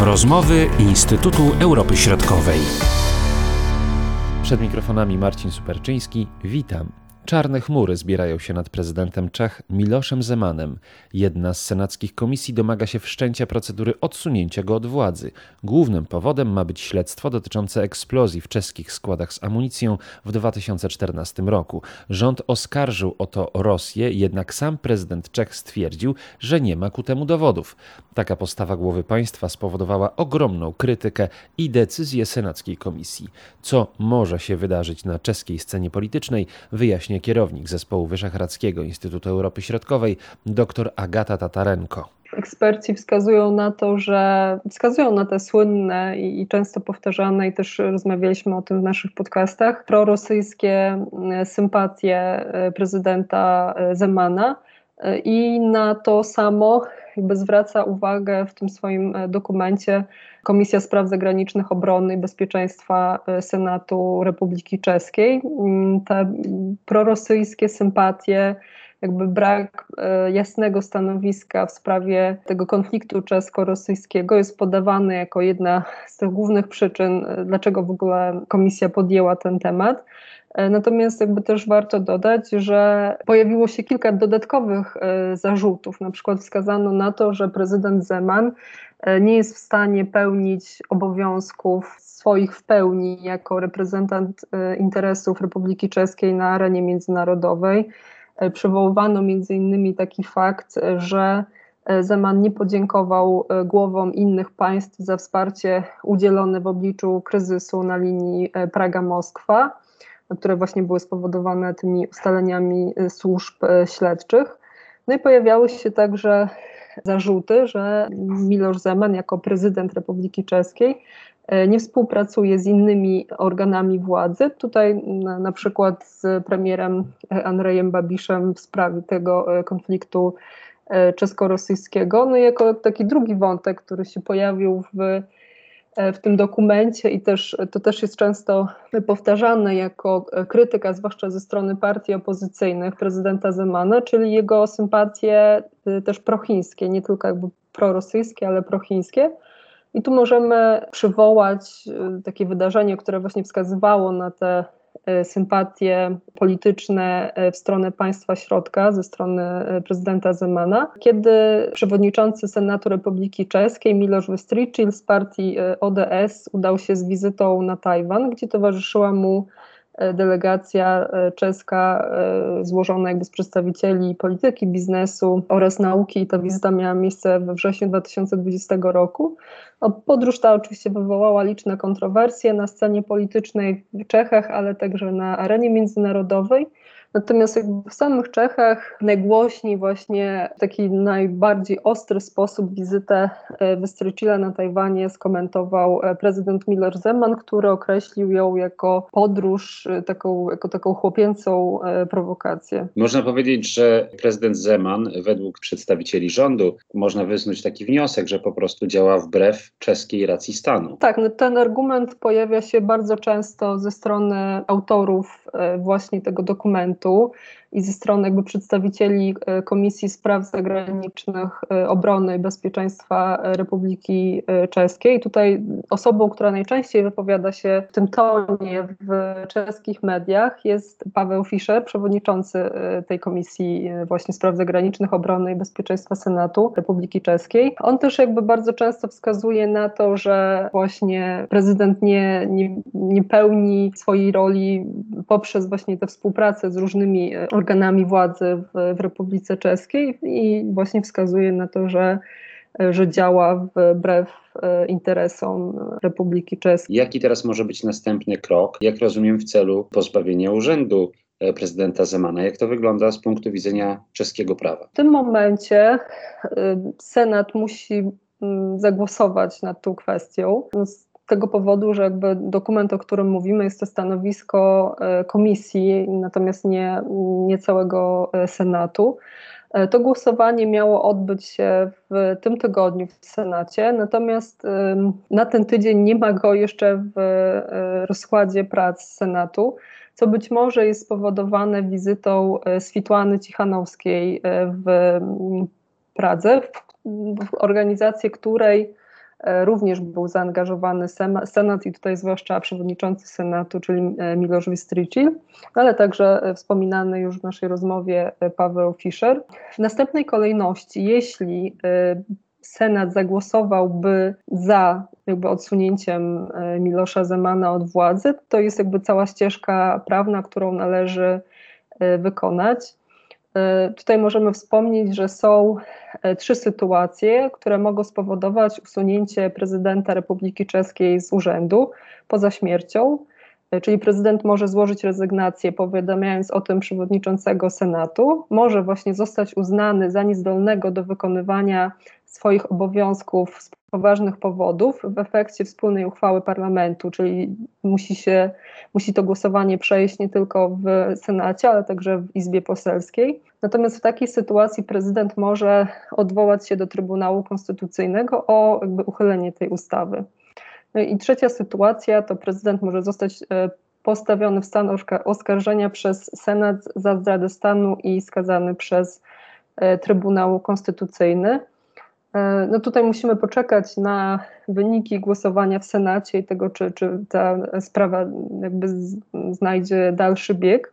Rozmowy Instytutu Europy Środkowej. Przed mikrofonami Marcin Superczyński. Witam. Czarne chmury zbierają się nad prezydentem Czech Miloszem Zemanem. Jedna z senackich komisji domaga się wszczęcia procedury odsunięcia go od władzy. Głównym powodem ma być śledztwo dotyczące eksplozji w czeskich składach z amunicją w 2014 roku. Rząd oskarżył o to Rosję, jednak sam prezydent Czech stwierdził, że nie ma ku temu dowodów. Taka postawa głowy państwa spowodowała ogromną krytykę i decyzję senackiej komisji. Co może się wydarzyć na czeskiej scenie politycznej, wyjaśnia kierownik zespołu Wyszehradzkiego Instytutu Europy Środkowej, dr Agata Tatarenko. Eksperci wskazują na to, że wskazują na te słynne i, i, często powtarzane, i też rozmawialiśmy o tym w naszych podcastach, prorosyjskie e, sympatie e, prezydenta e, Zemana i na to samo jakby zwraca uwagę w tym swoim dokumencie Komisja Spraw Zagranicznych Obrony i Bezpieczeństwa e, Senatu Republiki Czeskiej. Mm, te prorosyjskie sympatie, jakby brak e, jasnego stanowiska w sprawie tego konfliktu czesko-rosyjskiego jest podawany jako jedna z tych głównych przyczyn, e, dlaczego w ogóle komisja podjęła ten temat. Natomiast jakby też warto dodać, że pojawiło się kilka dodatkowych zarzutów. Na przykład wskazano na to, że prezydent Zeman E, nie jest w stanie pełnić obowiązków swoich w pełni jako reprezentant e, interesów Republiki Czeskiej na arenie międzynarodowej. E, przywoływano między innymi taki fakt, że Zeman nie podziękował głowom innych państw za wsparcie udzielone w obliczu kryzysu na linii Praga-Moskwa, które właśnie były spowodowane tymi ustaleniami służb śledczych. No i pojawiały się także zarzuty, że Miloš Zeman jako prezydent Republiki Czeskiej e, nie współpracuje z innymi organami władzy. Tutaj na, na przykład z premierem Andrejem Babiszem w sprawie tego konfliktu czesko-rosyjskiego. No i jako taki drugi wątek, który się pojawił w w tym dokumencie i też to też jest często powtarzane jako krytyka, zwłaszcza ze strony partii opozycyjnych prezydenta Zemana, czyli jego sympatie y, też prochińskie, nie tylko jakby prorosyjskie, ale prochińskie. I tu możemy przywołać takie wydarzenie, które właśnie wskazywało na te E, sympatie polityczne e, w stronę państwa środka ze strony e, prezydenta Zemana, kiedy przewodniczący Senatu Republiki Czeskiej Miloš Vystrčil z partii ODS udał się z wizytą na Tajwan, gdzie towarzyszyła mu delegacja czeska złożona jakby z przedstawicieli polityki, biznesu oraz nauki. Ta wizyta miała miejsce we wrześniu 2020 roku. No, podróż ta oczywiście wywołała liczne kontrowersje na scenie politycznej w Czechach, ale także na arenie międzynarodowej. Natomiast w samych Czechach najgłośniej właśnie w taki najbardziej ostry sposób wizytę e, Wystrycila na Tajwanie skomentował e, prezydent Miloš Zeman, który określił ją jako podróż, e, taką, jako taką chłopięcą prowokację. Można powiedzieć, że prezydent Zeman według przedstawicieli rządu można wysnuć taki wniosek, że po prostu działa wbrew czeskiej racji stanu. Tak, no ten argument pojawia się bardzo często ze strony autorów właśnie tego dokumentu parlamentu i ze strony jakby przedstawicieli e, Komisji Spraw Zagranicznych e, Obrony i Bezpieczeństwa Republiki e, Czeskiej. Tutaj osobą, która najczęściej wypowiada się w tym tonie w czeskich mediach jest Paweł Fischer, przewodniczący tej Komisji właśnie Spraw Zagranicznych Obrony i Bezpieczeństwa Senatu Republiki Czeskiej. On też jakby bardzo często wskazuje na to, że właśnie prezydent nie, nie, nie pełni swojej roli poprzez właśnie tę współpracę z różnymi organami władzy w, w Republice Czeskiej i właśnie wskazuje na to, że że działa wbrew e, interesom Republiki Czeskiej. Jaki teraz może być następny krok, jak rozumiem, w celu pozbawienia urzędu e, prezydenta Zemana? Jak to wygląda z punktu widzenia czeskiego prawa? W tym momencie e, Senat musi mm, zagłosować nad tą kwestią. Tego powodu, że jakby dokument, o którym mówimy, jest to stanowisko e, komisji, natomiast nie, nie całego e, Senatu. E, to głosowanie miało odbyć się w tym tygodniu w Senacie, natomiast na ten tydzień nie ma go jeszcze w rozkładzie prac Senatu, co być może jest spowodowane wizytą Switłany Cichanowskiej w Pradze, w organizacji której również był zaangażowany Senat i tutaj zwłaszcza przewodniczący Senatu, czyli Miloš Vystrčil, ale także wspominany już w naszej rozmowie Paweł Fischer. W następnej kolejności, jeśli Senat zagłosowałby za jakby odsunięciem e, Milosza Zemana od władzy, to jest jakby cała ścieżka prawna, którą należy e, wykonać. E, tutaj możemy wspomnieć, że są trzy sytuacje, które mogą spowodować usunięcie prezydenta Republiki Czeskiej z urzędu poza śmiercią. Czyli prezydent może złożyć rezygnację, powiadamiając o tym przewodniczącego Senatu, może właśnie zostać uznany za niezdolnego do wykonywania swoich obowiązków z poważnych powodów w efekcie wspólnej uchwały parlamentu, czyli musi, się, musi to głosowanie przejść nie tylko w Senacie, ale także w Izbie Poselskiej. Natomiast w takiej sytuacji prezydent może odwołać się do Trybunału Konstytucyjnego o jakby uchylenie tej ustawy. No i trzecia sytuacja to prezydent może zostać e, postawiony w stan oskarżenia przez Senat za zdradę stanu i skazany przez e, Trybunał Konstytucyjny. E, no tutaj musimy poczekać na wyniki głosowania w Senacie i tego, czy, czy ta sprawa jakby znajdzie dalszy bieg.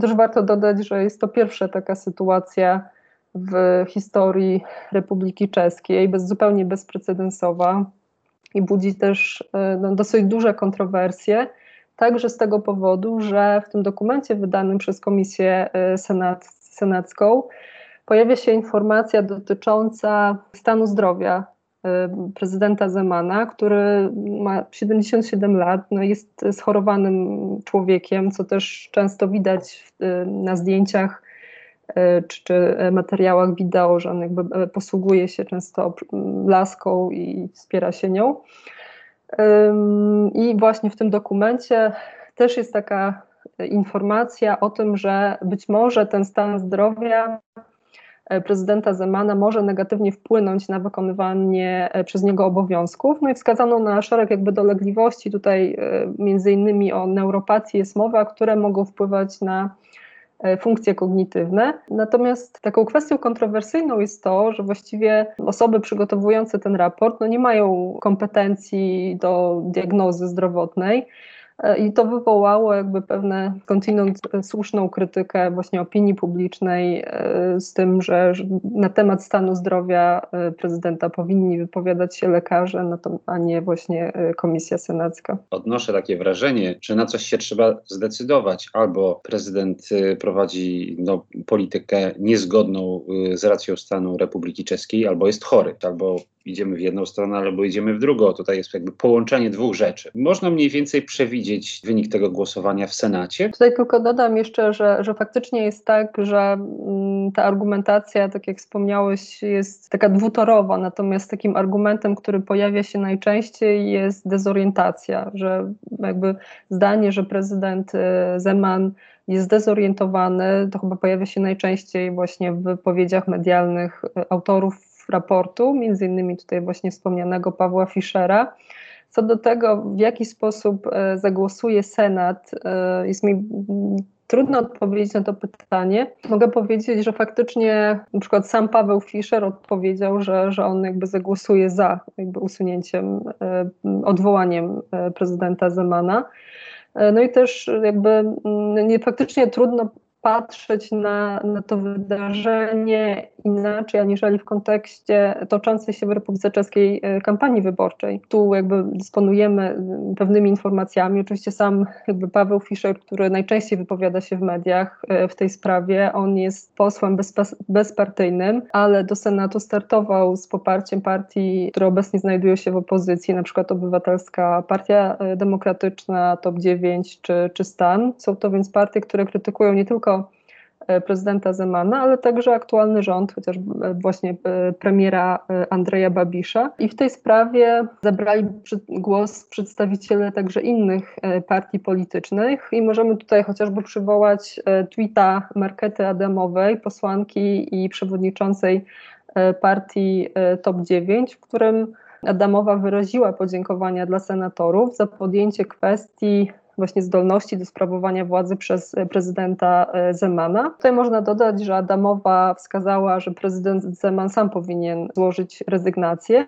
Też warto dodać, że jest to pierwsza taka sytuacja w historii Republiki Czeskiej, bez, zupełnie bezprecedensowa i budzi też e, no, dosyć duże kontrowersje, także z tego powodu, że w tym dokumencie wydanym przez Komisję e, Senat, Senacką pojawia się informacja dotycząca stanu zdrowia y, prezydenta Zemana, który ma 77 lat, no jest schorowanym człowiekiem, co też często widać y, na zdjęciach y, czy, czy materiałach wideo, że on jakby posługuje się często laską i wspiera się nią. I właśnie w tym dokumencie też jest taka informacja o tym, że być może ten stan zdrowia prezydenta Zemana może negatywnie wpłynąć na wykonywanie e, przez niego obowiązków. No i wskazano na szereg jakby dolegliwości, tutaj e, między innymi o neuropatii jest mowa, które mogą wpływać na funkcje kognitywne. Natomiast taką kwestią kontrowersyjną jest to, że właściwie osoby przygotowujące ten raport no nie mają kompetencji do diagnozy zdrowotnej. E, I to wywołało jakby pewne kontynuując słuszną krytykę właśnie opinii publicznej e, z tym, że na temat stanu zdrowia e, prezydenta powinni wypowiadać się lekarze, no a nie właśnie komisja senacka. Odnoszę takie wrażenie, że na coś się trzeba zdecydować. Albo prezydent prowadzi no, politykę niezgodną z racją stanu Republiki Czeskiej, albo jest chory, albo idziemy w jedną stronę, albo idziemy w drugą. Tutaj jest jakby połączenie dwóch rzeczy. Można mniej więcej przewidzieć wynik tego głosowania w Senacie. Tutaj tylko dodam jeszcze, że, że faktycznie jest tak, że mm, ta argumentacja, tak jak wspomniałeś, jest taka dwutorowa, natomiast takim argumentem, który pojawia się najczęściej jest dezorientacja, że jakby zdanie, że prezydent y, Zeman jest zdezorientowany, to chyba pojawia się najczęściej właśnie w wypowiedziach medialnych y, autorów raportu, między innymi tutaj właśnie wspomnianego Pawła Fischera. Co do tego, w jaki sposób e, zagłosuje Senat, e, jest mi trudno odpowiedzieć na to pytanie. Mogę powiedzieć, że faktycznie na przykład sam Paweł Fischer odpowiedział, że, że on jakby zagłosuje za jakby usunięciem, e, odwołaniem prezydenta Zemana. No i też jakby nie, faktycznie trudno patrzeć na, na to wydarzenie inaczej, aniżeli w kontekście toczącej się w Republice Czeskiej e, kampanii wyborczej. Tu jakby dysponujemy pewnymi informacjami. Oczywiście sam jakby Paweł Fischer, który najczęściej wypowiada się w mediach e, w tej sprawie, on jest posłem bezpartyjnym, ale do Senatu startował z poparciem partii, które obecnie znajdują się w opozycji, na przykład Obywatelska Partia e, Demokratyczna, Top 9 czy, czy Stan. Są to więc partie, które krytykują nie tylko E, prezydenta Zemana, ale także aktualny rząd, chociaż e, właśnie e, premiera Andrzeja Babisza. I w tej sprawie zabrali głos przedstawiciele także innych partii politycznych i możemy tutaj chociażby przywołać tweeta Markety Adamowej, posłanki i przewodniczącej partii Top 9, w którym Adamowa wyraziła podziękowania dla senatorów za podjęcie kwestii właśnie zdolności do sprawowania władzy przez e, prezydenta e, Zemana. Tutaj można dodać, że Adamowa wskazała, że prezydent Zeman sam powinien złożyć rezygnację,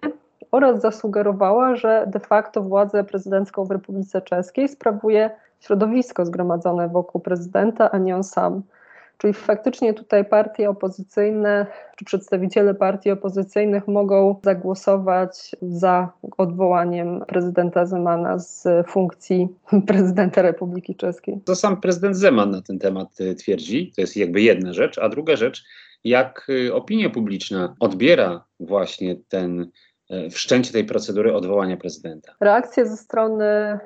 oraz zasugerowała, że de facto władzę prezydencką w Republice Czeskiej sprawuje środowisko zgromadzone wokół prezydenta, a nie on sam. Czyli faktycznie tutaj partie opozycyjne czy przedstawiciele partii opozycyjnych mogą zagłosować za odwołaniem prezydenta Zemana z funkcji prezydenta Republiki Czeskiej. To sam prezydent Zeman na ten temat y, twierdzi. To jest jakby jedna rzecz. A druga rzecz, jak y, opinia publiczna odbiera właśnie ten y, wszczęcie tej procedury odwołania prezydenta. Reakcja ze strony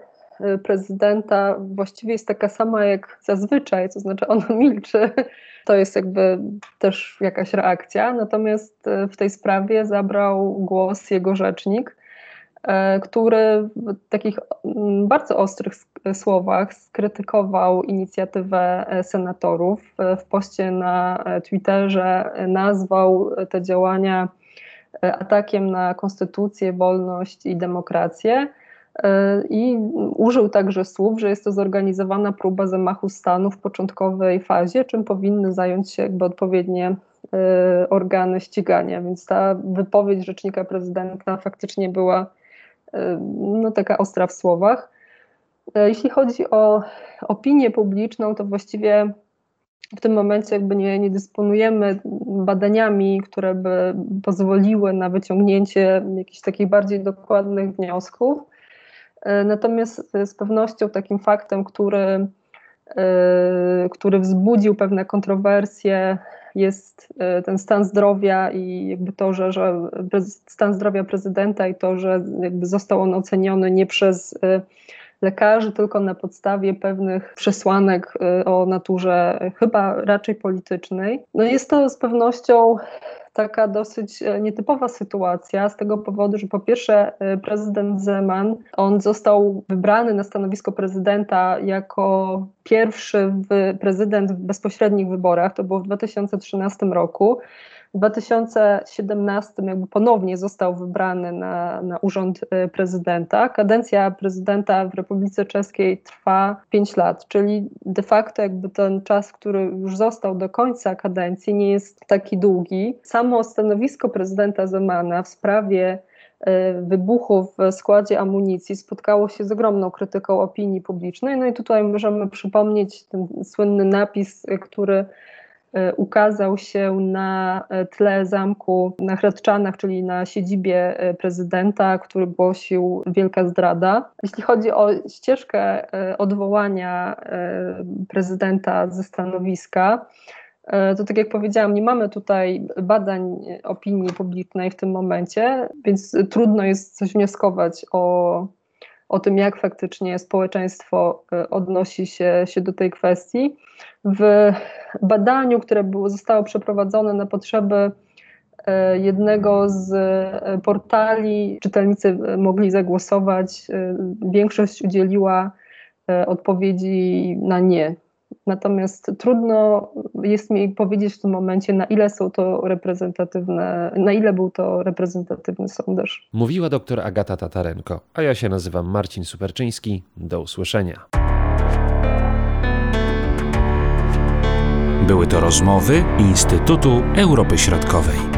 prezydenta właściwie jest taka sama jak zazwyczaj, to znaczy on milczy. To jest jakby też jakaś reakcja. Natomiast y, w tej sprawie zabrał głos jego rzecznik, y, który w takich mm, bardzo ostrych słowach skrytykował inicjatywę senatorów. W poście na Twitterze nazwał te działania atakiem na konstytucję, wolność i demokrację i użył także słów, że jest to zorganizowana próba zamachu stanu w początkowej fazie, czym powinny zająć się jakby odpowiednie e, organy ścigania. Więc ta wypowiedź rzecznika prezydenta faktycznie była e, no, taka ostra w słowach. E, jeśli chodzi o opinię publiczną, to właściwie w tym momencie jakby nie, nie dysponujemy badaniami, które by pozwoliły na wyciągnięcie jakichś takich bardziej dokładnych wniosków. E, natomiast z pewnością takim faktem, który, e, który wzbudził pewne kontrowersje, jest e, ten stan zdrowia i jakby to, że, że stan zdrowia prezydenta i to, że jakby został on oceniony nie przez lekarzy, tylko na podstawie pewnych przesłanek o naturze chyba raczej politycznej. No jest to z pewnością taka dosyć e, nietypowa sytuacja z tego powodu, że po pierwsze e, prezydent Zeman, on został wybrany na stanowisko prezydenta jako pierwszy prezydent w bezpośrednich wyborach, to było w 2013 roku. W 2017 jakby ponownie został wybrany na, na urząd e, prezydenta. Kadencja prezydenta w Republice Czeskiej trwa 5 lat, czyli de facto jakby ten czas, który już został do końca kadencji nie jest taki długi. Samo stanowisko prezydenta Zemana w sprawie wybuchu w składzie amunicji spotkało się z ogromną krytyką opinii publicznej. No i tutaj możemy przypomnieć ten słynny napis, który E, ukazał się na tle zamku na Hradczanach, czyli na siedzibie prezydenta, który głosił wielka zdrada. Jeśli chodzi o ścieżkę odwołania prezydenta ze stanowiska, to tak jak powiedziałam, nie mamy tutaj badań opinii publicznej w tym momencie, więc trudno jest coś wnioskować o o tym, jak faktycznie społeczeństwo e, odnosi się, się do tej kwestii. W badaniu, które było, zostało przeprowadzone na potrzeby e, jednego z e, portali, czytelnicy mogli zagłosować, większość udzieliła odpowiedzi na nie. Natomiast trudno jest mi powiedzieć w tym momencie, na ile są to reprezentatywne, na ile był to reprezentatywny sondaż. Mówiła dr Agata Tatarenko, a ja się nazywam Marcin Superczyński. Do usłyszenia. Były to rozmowy Instytutu Europy Środkowej.